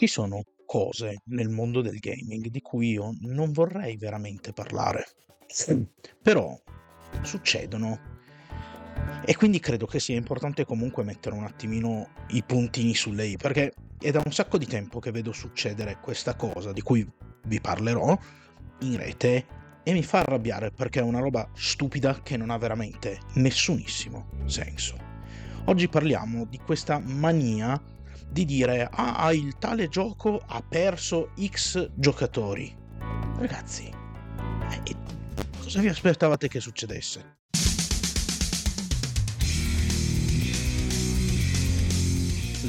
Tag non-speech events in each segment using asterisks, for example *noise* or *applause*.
ci sono cose nel mondo del gaming di cui io non vorrei veramente parlare. Però succedono e quindi credo che sia importante comunque mettere un attimino i puntini sulle i, perché è da un sacco di tempo che vedo succedere questa cosa di cui vi parlerò in rete e mi fa arrabbiare perché è una roba stupida che non ha veramente nessunissimo senso. Oggi parliamo di questa mania di dire ah il tale gioco ha perso X giocatori. Ragazzi, eh, cosa vi aspettavate che succedesse?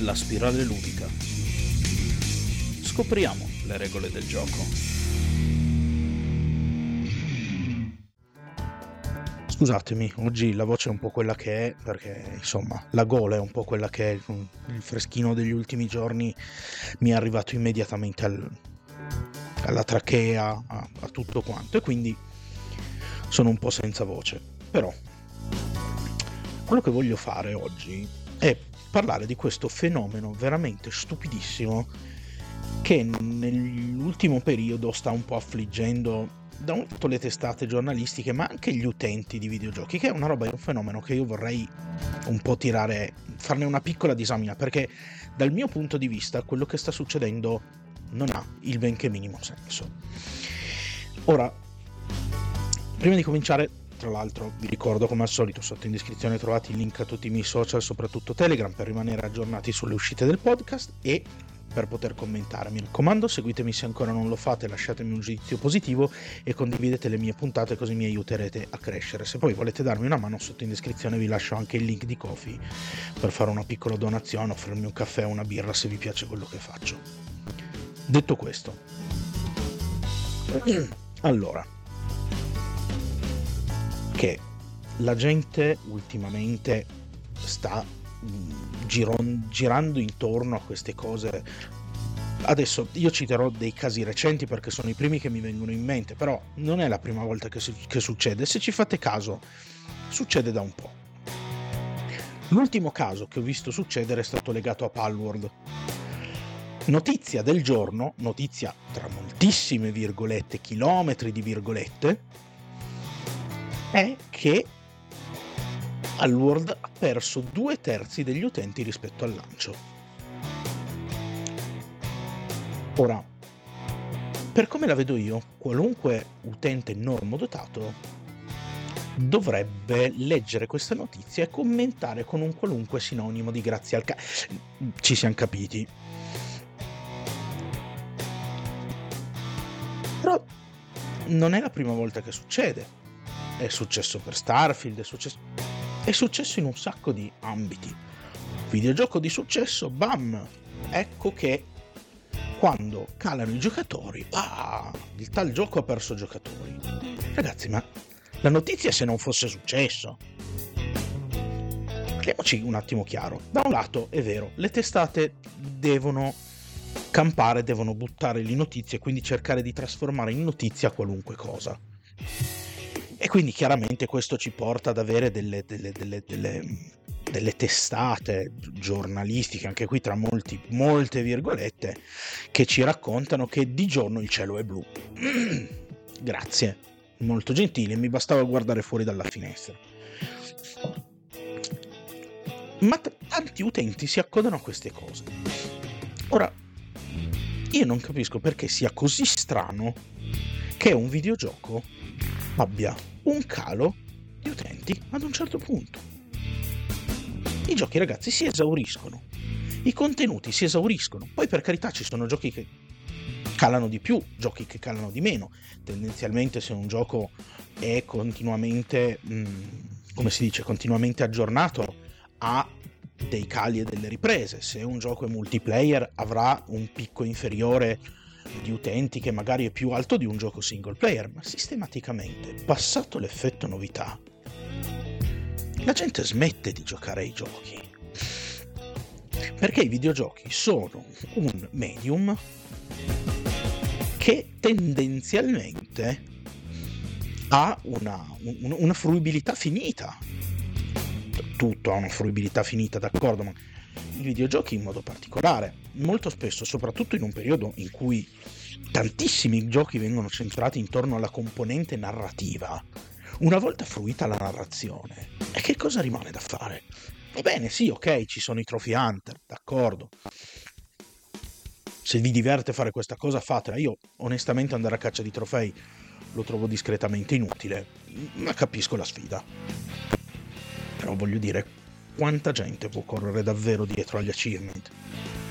La spirale ludica. Scopriamo le regole del gioco. Scusatemi, oggi la voce è un po' quella che è, perché insomma la gola è un po' quella che è, il freschino degli ultimi giorni mi è arrivato immediatamente al, alla trachea, a, a tutto quanto, e quindi sono un po' senza voce. Però quello che voglio fare oggi è parlare di questo fenomeno veramente stupidissimo che nell'ultimo periodo sta un po' affliggendo da un le testate giornalistiche, ma anche gli utenti di videogiochi, che è una roba, è un fenomeno che io vorrei un po' tirare, farne una piccola disamina, perché dal mio punto di vista quello che sta succedendo non ha il benché minimo senso. Ora, prima di cominciare, tra l'altro vi ricordo come al solito sotto in descrizione trovate il link a tutti i miei social, soprattutto Telegram, per rimanere aggiornati sulle uscite del podcast e per poter commentare. Mi raccomando, seguitemi se ancora non lo fate, lasciatemi un giudizio positivo e condividete le mie puntate così mi aiuterete a crescere. Se poi volete darmi una mano, sotto in descrizione vi lascio anche il link di Kofi per fare una piccola donazione, offrirmi un caffè o una birra se vi piace quello che faccio. Detto questo, *clears throat* allora, che la gente ultimamente sta giron- girando intorno a queste cose. Adesso io citerò dei casi recenti perché sono i primi che mi vengono in mente, però non è la prima volta che, che succede. Se ci fate caso, succede da un po'. L'ultimo caso che ho visto succedere è stato legato a Palworld. Notizia del giorno, notizia tra moltissime virgolette, chilometri di virgolette, è che Alworld ha perso due terzi degli utenti rispetto al lancio. Ora, per come la vedo io, qualunque utente normodotato dovrebbe leggere questa notizia e commentare con un qualunque sinonimo di grazie al ca... Ci siamo capiti. Però non è la prima volta che succede. È successo per Starfield, è successo è successo in un sacco di ambiti. Videogioco di successo, bam! Ecco che quando calano i giocatori, ah, il tal gioco ha perso giocatori. Ragazzi, ma la notizia se non fosse successo. Parliamoci un attimo chiaro. Da un lato è vero, le testate devono campare, devono buttare le notizie, quindi cercare di trasformare in notizia qualunque cosa. Quindi chiaramente questo ci porta ad avere delle, delle, delle, delle testate giornalistiche, anche qui tra molti, molte virgolette, che ci raccontano che di giorno il cielo è blu. *clears throat* Grazie, molto gentile, mi bastava guardare fuori dalla finestra. Ma tanti utenti si accodano a queste cose. Ora, io non capisco perché sia così strano che un videogioco abbia un calo di utenti ad un certo punto. I giochi ragazzi si esauriscono, i contenuti si esauriscono, poi per carità ci sono giochi che calano di più, giochi che calano di meno. Tendenzialmente se un gioco è continuamente, mh, mm, come si dice, continuamente aggiornato, ha dei cali e delle riprese. Se un gioco è multiplayer avrà un picco inferiore di utenti che magari è più alto di un gioco single player, ma sistematicamente, passato l'effetto novità, la gente smette di giocare ai giochi. Perché i videogiochi sono un medium che tendenzialmente ha una, una fruibilità finita. Tutto ha una fruibilità finita, d'accordo, ma i videogiochi in modo particolare. Molto spesso, soprattutto in un periodo in cui tantissimi giochi vengono centrati intorno alla componente narrativa, una volta fruita la narrazione, e che cosa rimane da fare? Ebbene, sì, ok, ci sono i trophy hunter, d'accordo. Se vi diverte fare questa cosa, fatela. Io, onestamente, andare a caccia di trofei lo trovo discretamente inutile, ma capisco la sfida. Però voglio dire, quanta gente può correre davvero dietro agli achievement?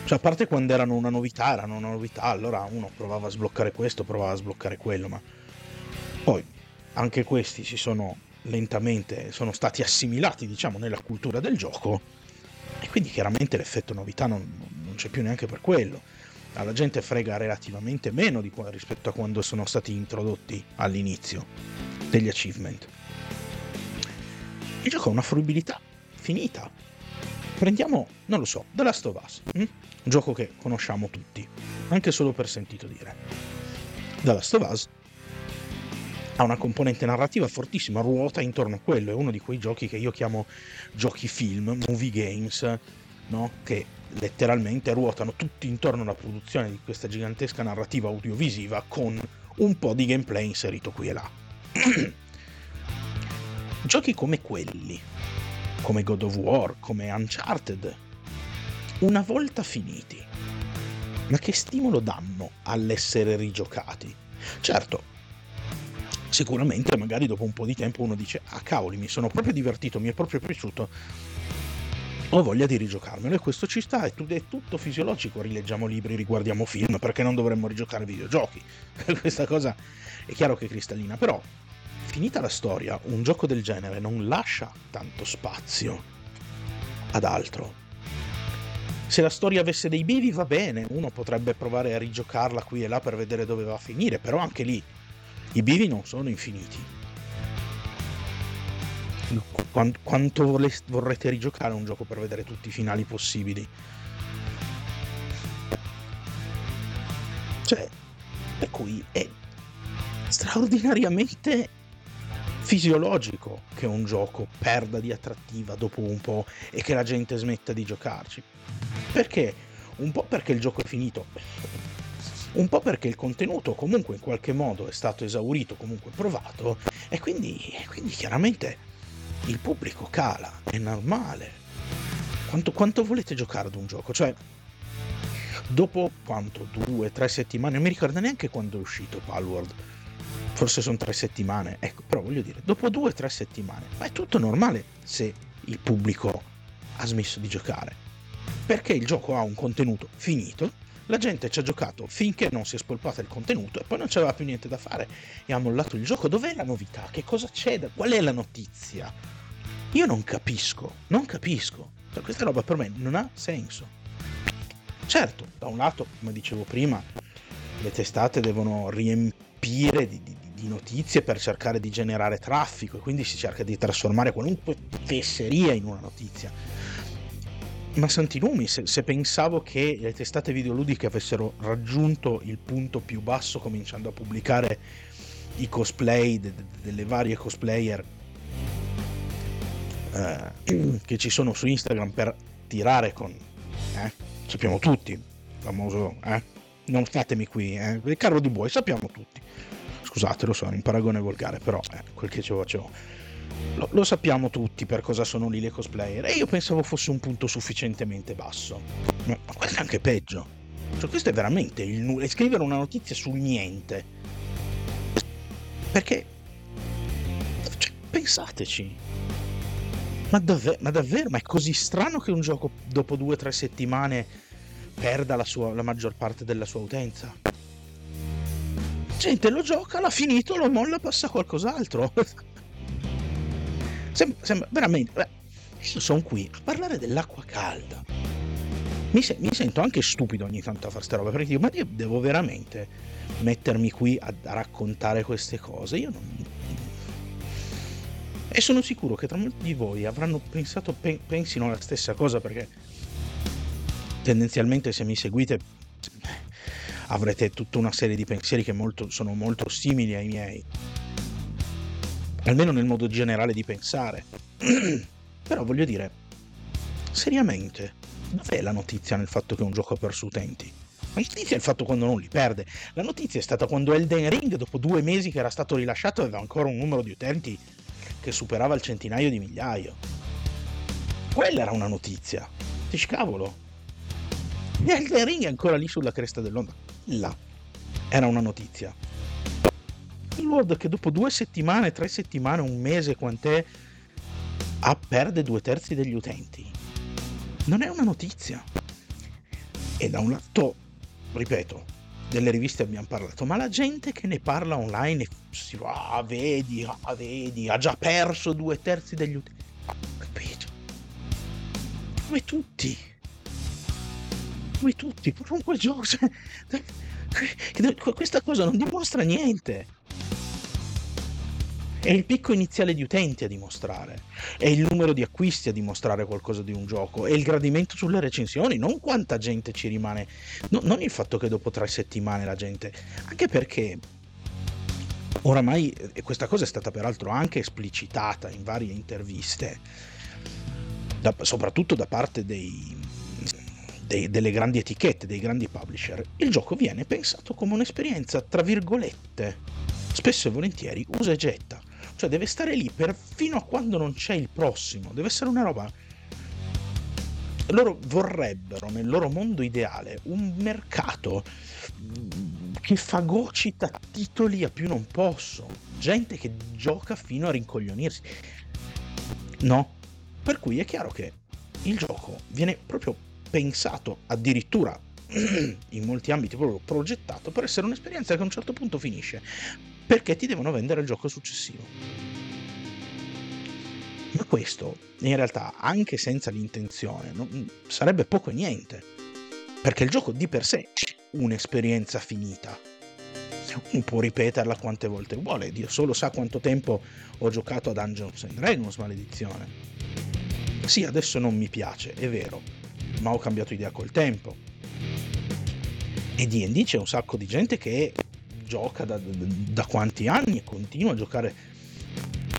Cioè, a parte quando erano una novità, erano una novità, allora uno provava a sbloccare questo, provava a sbloccare quello, ma poi anche questi si sono lentamente, sono stati assimilati, diciamo, nella cultura del gioco e quindi chiaramente l'effetto novità non, non c'è più neanche per quello. Alla gente frega relativamente meno di, rispetto a quando sono stati introdotti all'inizio degli achievement. Il gioco ha una fruibilità finita. Prendiamo, non lo so, The Last of Us, hm? un gioco che conosciamo tutti, anche solo per sentito dire. The Last of Us ha una componente narrativa fortissima, ruota intorno a quello, è uno di quei giochi che io chiamo giochi film, movie games, no? che letteralmente ruotano tutti intorno alla produzione di questa gigantesca narrativa audiovisiva con un po' di gameplay inserito qui e là. *clears throat* giochi come quelli, come God of War, come Uncharted, una volta finiti, ma che stimolo danno all'essere rigiocati? Certo, sicuramente magari dopo un po' di tempo uno dice ah cavoli mi sono proprio divertito, mi è proprio piaciuto, ho voglia di rigiocarmelo e questo ci sta, è, tutto, è tutto fisiologico, rileggiamo libri, riguardiamo film, perché non dovremmo rigiocare videogiochi? *laughs* Questa cosa è chiaro che è cristallina, però finita la storia, un gioco del genere non lascia tanto spazio ad altro. Se la storia avesse dei bivi va bene, uno potrebbe provare a rigiocarla qui e là per vedere dove va a finire, però anche lì i bivi non sono infiniti. Quanto vorrete rigiocare un gioco per vedere tutti i finali possibili? Cioè, per cui è straordinariamente fisiologico che un gioco perda di attrattiva dopo un po' e che la gente smetta di giocarci. Perché? Un po' perché il gioco è finito, un po' perché il contenuto comunque in qualche modo è stato esaurito, comunque provato, e quindi, quindi chiaramente il pubblico cala, è normale. Quanto, quanto volete giocare ad un gioco? Cioè, dopo quanto? Due, tre settimane? Non mi ricordo neanche quando è uscito Palworld forse sono tre settimane, ecco, però voglio dire, dopo due o tre settimane, ma è tutto normale se il pubblico ha smesso di giocare, perché il gioco ha un contenuto finito, la gente ci ha giocato finché non si è spolpata il contenuto e poi non c'aveva più niente da fare e ha mollato il gioco. Dov'è la novità? Che cosa c'è? Qual è la notizia? Io non capisco, non capisco. Cioè, questa roba per me non ha senso. Certo, da un lato, come dicevo prima, le testate devono riempire di, di, di notizie per cercare di generare traffico e quindi si cerca di trasformare qualunque fesseria in una notizia. Ma santi numi, se, se, pensavo che le testate videoludiche avessero raggiunto il punto più basso cominciando a pubblicare i cosplay de, de, delle varie cosplayer eh, che ci sono su Instagram per tirare con, eh, sappiamo tutti, famoso, eh, non fatemi qui, eh, carro di buoi, sappiamo tutti scusate lo so, è un paragone volgare, però eh, quel che ci facevo. Lo, lo, sappiamo tutti per cosa sono lì le cosplayer e io pensavo fosse un punto sufficientemente basso. Ma, ma questo è anche peggio. Cioè, questo è veramente il nulla. Scrivere una notizia sul niente. Perché... Cioè, pensateci. Ma, davvero, ma davvero? Ma è così strano che un gioco dopo due o tre settimane perda la, sua, la maggior parte della sua utenza? Gente lo gioca, l'ha finito, lo molla, passa a qualcos'altro. *laughs* sembra, sembra, veramente. Beh, io sono qui a parlare dell'acqua calda. Mi, se, mi, sento anche stupido ogni tanto a fare queste robe perché dico, ma io devo veramente mettermi qui a, a raccontare queste cose? Io non. E sono sicuro che tra molti di voi avranno pensato, pe, pensino la stessa cosa perché tendenzialmente se mi seguite avrete tutta una serie di pensieri che molto, sono molto simili ai miei, almeno nel modo generale di pensare. *clears throat* Però voglio dire, seriamente, Dov'è la notizia nel fatto che un gioco ha perso utenti? La notizia è il fatto quando non li perde. La notizia è stata quando Elden Ring, dopo due mesi che era stato rilasciato, aveva ancora un numero di utenti che superava il centinaio di migliaio. Quella era una notizia. Dici cavolo. E Elden Ring è ancora lì sulla cresta dell'onda. Là. Era una notizia. Il World che dopo due settimane, tre settimane, un mese, quant'è, a perde due terzi degli utenti. Non è una notizia. E da un lato, ripeto, delle riviste abbiamo parlato, ma la gente che ne parla online si va, ah, vedi, ah, vedi, ha già perso due terzi degli utenti. Capito? Come tutti. Come tutti. Quel gioco. Questa cosa non dimostra niente. È il picco iniziale di utenti a dimostrare, è il numero di acquisti a dimostrare qualcosa di un gioco, è il gradimento sulle recensioni, non quanta gente ci rimane, no, non il fatto che dopo tre settimane la gente, anche perché oramai, e questa cosa è stata peraltro anche esplicitata in varie interviste, da, soprattutto da parte dei, dei, delle grandi etichette, dei grandi publisher, il gioco viene pensato come un'esperienza, tra virgolette, spesso e volentieri usa e getta cioè deve stare lì per, fino a quando non c'è il prossimo. Deve essere una roba... Loro vorrebbero nel loro mondo ideale un mercato che fagocita titoli a più non posso. Gente che gioca fino a rincoglionirsi. No. Per cui è chiaro che il gioco viene proprio pensato addirittura *clears throat* in molti ambiti proprio progettato per essere un'esperienza che a un certo punto finisce perché ti devono vendere il gioco successivo. Ma questo, in realtà, anche senza l'intenzione, non, sarebbe poco e niente, perché il gioco di per sé è un'esperienza finita. Uno può ripeterla quante volte vuole, Dio solo sa quanto tempo ho giocato a Dungeons and Dragons, maledizione. Sì, adesso non mi piace, è vero, ma ho cambiato idea col tempo. E D&D c'è un sacco di gente che gioca da, da quanti anni e continua a giocare.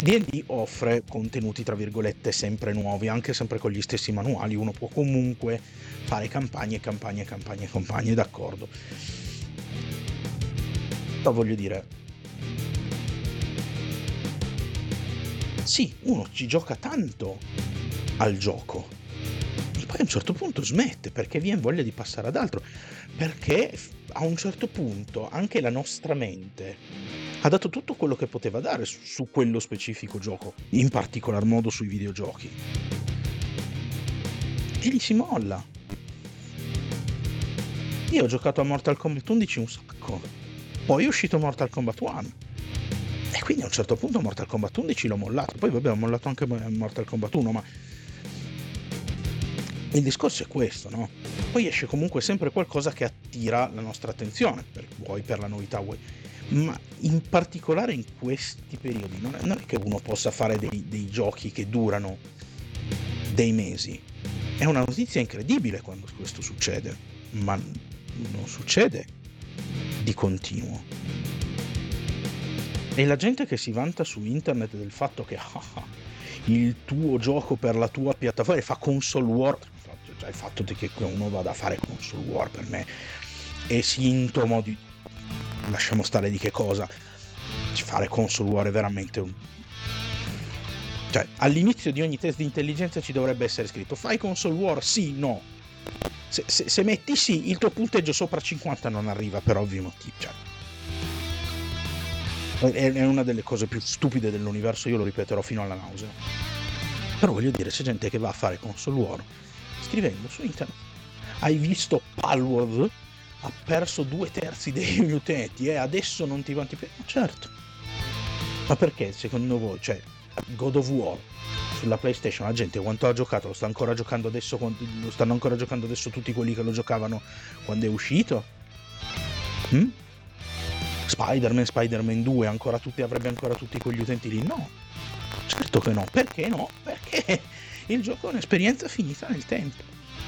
DD offre contenuti tra virgolette sempre nuovi, anche sempre con gli stessi manuali, uno può comunque fare campagne, campagne, campagne, campagne, d'accordo. Però voglio dire, sì, uno ci gioca tanto al gioco, poi a un certo punto smette perché viene voglia di passare ad altro, perché a un certo punto anche la nostra mente ha dato tutto quello che poteva dare su, su quello specifico gioco, in particolar modo sui videogiochi. E lì si molla. Io ho giocato a Mortal Kombat 11 un sacco, poi è uscito Mortal Kombat 1. E quindi a un certo punto Mortal Kombat 11 l'ho mollato, poi vabbè ho mollato anche Mortal Kombat 1, ma il discorso è questo, no? Poi esce comunque sempre qualcosa che attira la nostra attenzione, per, vuoi per la novità, vuoi. Ma in particolare in questi periodi non è, non è che uno possa fare dei, dei giochi che durano dei mesi. È una notizia incredibile quando questo succede, ma non succede di continuo. E la gente che si vanta su internet del fatto che ah, *laughs* il tuo gioco per la tua piattaforma fa console war cioè il fatto che uno vada a fare console war per me è sintomo di lasciamo stare di che cosa. Fare console war è veramente un cioè all'inizio di ogni test di intelligenza ci dovrebbe essere scritto fai console war sì no. Se, se, se metti sì il tuo punteggio sopra 50 non arriva per ovvi motivi cioè, è una delle cose più stupide dell'universo io lo ripeterò fino alla nausea. Però voglio dire c'è gente che va a fare console war scrivendo su internet. Hai visto Palworld? Ha perso due terzi dei *laughs* utenti e adesso non ti vanti più? Certo. Ma perché secondo voi, cioè, God of War sulla PlayStation, la gente quanto ha giocato? Lo sta ancora giocando adesso? Lo stanno ancora giocando adesso tutti quelli che lo giocavano quando è uscito? Hm? Spider-Man, Spider-Man 2, ancora tutti, avrebbe ancora tutti quegli utenti lì? No, certo che no. Perché no? Perché il gioco è un'esperienza finita nel tempo,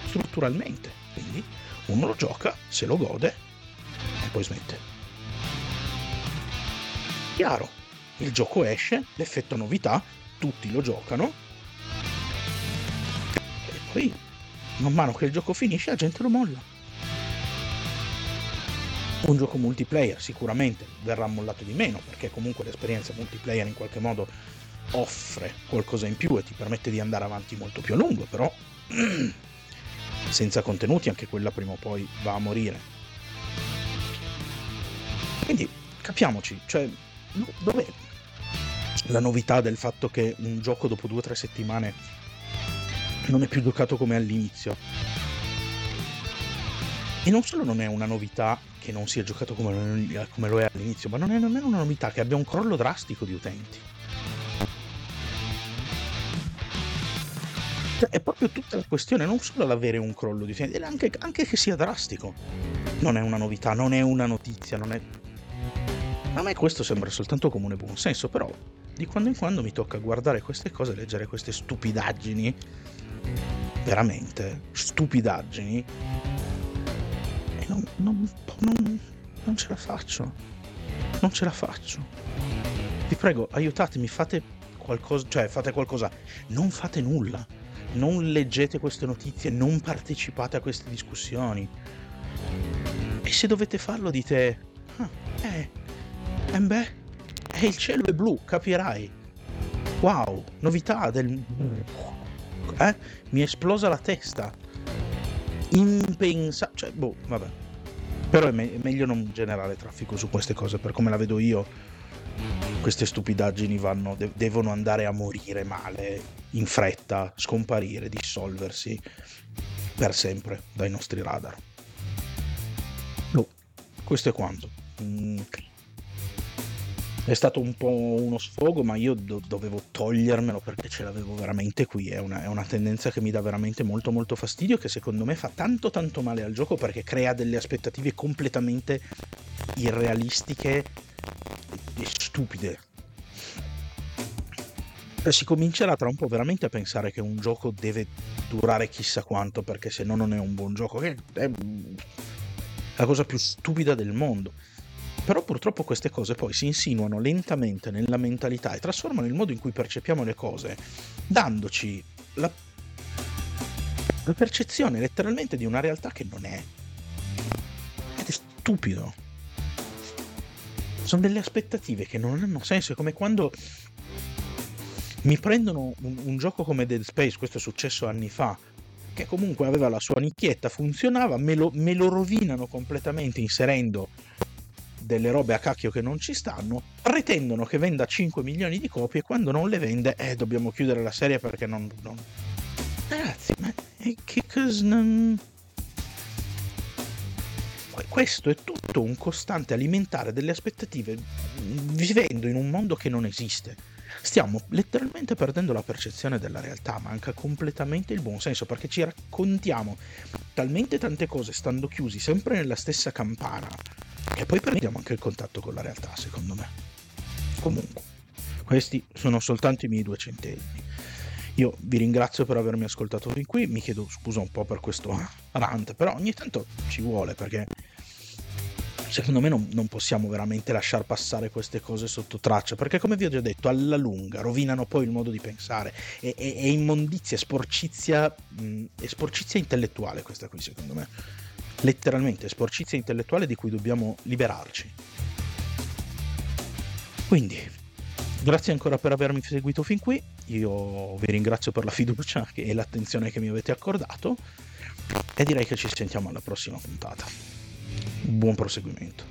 strutturalmente. Quindi uno lo gioca, se lo gode e poi smette. Chiaro, il gioco esce, l'effetto novità, tutti lo giocano e poi man mano che il gioco finisce la gente lo molla. Un gioco multiplayer sicuramente verrà mollato di meno perché comunque l'esperienza multiplayer in qualche modo offre qualcosa in più e ti permette di andare avanti molto più a lungo, però *clears throat* senza contenuti anche quella prima o poi va a morire. Quindi capiamoci, cioè dov'è la novità del fatto che un gioco dopo due o tre settimane non è più giocato come all'inizio? E non solo non è una novità che non sia giocato come, come lo è all'inizio, ma non è nemmeno una novità che abbia un crollo drastico di utenti. Cioè, è proprio tutta la questione, non solo l'avere un crollo di utenti, anche, anche che sia drastico. Non è una novità, non è una notizia, non è... A me questo sembra soltanto comune buon senso, però di quando in quando mi tocca guardare queste cose, leggere queste stupidaggini, veramente stupidaggini, e non, non, non, non ce la faccio. Non ce la faccio. Vi prego, aiutatemi, fate qualcosa, cioè fate qualcosa, non fate nulla, non leggete queste notizie, non partecipate a queste discussioni. E se dovete farlo dite, ah, eh, eh beh, e il cielo è blu, capirai. Wow, novità del... Eh? Mi è esplosa la testa. Impensabile. Cioè, boh, vabbè. Però è, me- è meglio non generare traffico su queste cose, per come la vedo io. Queste stupidaggini vanno, de- devono andare a morire male, in fretta, scomparire, dissolversi per sempre dai nostri radar. Boh, questo è quanto. Mm è stato un po' uno sfogo, ma io do- dovevo togliermelo perché ce l'avevo veramente qui. È una, è una, tendenza che mi dà veramente molto molto fastidio, che secondo me fa tanto tanto male al gioco perché crea delle aspettative completamente irrealistiche e stupide. E si comincerà tra un po' veramente a pensare che un gioco deve durare chissà quanto perché se no non è un buon gioco, che è la cosa più stupida del mondo. Però purtroppo queste cose poi si insinuano lentamente nella mentalità e trasformano il modo in cui percepiamo le cose, dandoci la, la percezione letteralmente di una realtà che non è. Ed è stupido. Sono delle aspettative che non hanno senso, è come quando mi prendono un, un gioco come Dead Space, questo è successo anni fa, che comunque aveva la sua nicchietta, funzionava, me lo, me lo rovinano completamente inserendo delle robe a cacchio che non ci stanno, pretendono che venda 5 milioni di copie e quando non le vende, eh, dobbiamo chiudere la serie perché non... non... Ragazzi, ma che cosa... Non... Questo è tutto un costante alimentare delle aspettative vivendo in un mondo che non esiste. Stiamo letteralmente perdendo la percezione della realtà, manca completamente il buon senso perché ci raccontiamo talmente tante cose stando chiusi sempre nella stessa campana e poi perdiamo anche il contatto con la realtà, secondo me. Comunque, questi sono soltanto i miei due centesimi. Io vi ringrazio per avermi ascoltato fin qui, mi chiedo scusa un po' per questo rant, però ogni tanto ci vuole perché secondo me non, non, possiamo veramente lasciare passare queste cose sotto traccia, perché come vi ho già detto, alla lunga rovinano poi il modo di pensare, è, è, è immondizia, sporcizia, mh, è sporcizia intellettuale questa qui secondo me letteralmente sporcizia intellettuale di cui dobbiamo liberarci. Quindi, grazie ancora per avermi seguito fin qui, io vi ringrazio per la fiducia e l'attenzione che mi avete accordato e direi che ci sentiamo alla prossima puntata. Buon proseguimento.